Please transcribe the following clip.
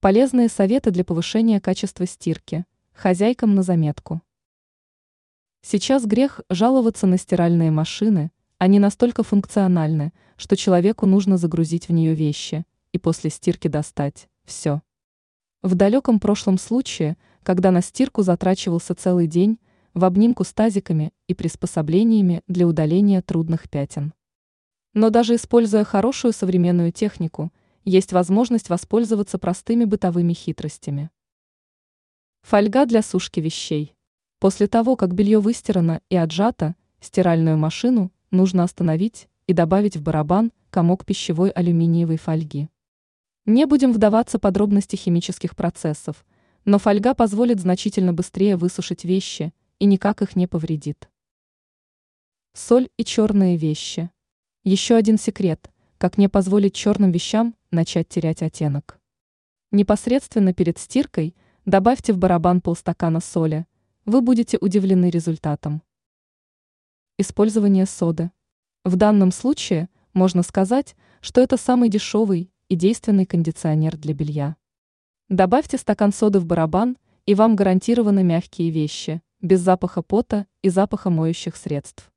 Полезные советы для повышения качества стирки. Хозяйкам на заметку. Сейчас грех жаловаться на стиральные машины, они настолько функциональны, что человеку нужно загрузить в нее вещи и после стирки достать все. В далеком прошлом случае, когда на стирку затрачивался целый день, в обнимку с тазиками и приспособлениями для удаления трудных пятен. Но даже используя хорошую современную технику, есть возможность воспользоваться простыми бытовыми хитростями. Фольга для сушки вещей. После того, как белье выстирано и отжато, стиральную машину нужно остановить и добавить в барабан комок пищевой алюминиевой фольги. Не будем вдаваться в подробности химических процессов, но фольга позволит значительно быстрее высушить вещи и никак их не повредит. Соль и черные вещи. Еще один секрет, как не позволить черным вещам начать терять оттенок. Непосредственно перед стиркой добавьте в барабан полстакана соли, вы будете удивлены результатом. Использование соды. В данном случае можно сказать, что это самый дешевый и действенный кондиционер для белья. Добавьте стакан соды в барабан, и вам гарантированы мягкие вещи, без запаха пота и запаха моющих средств.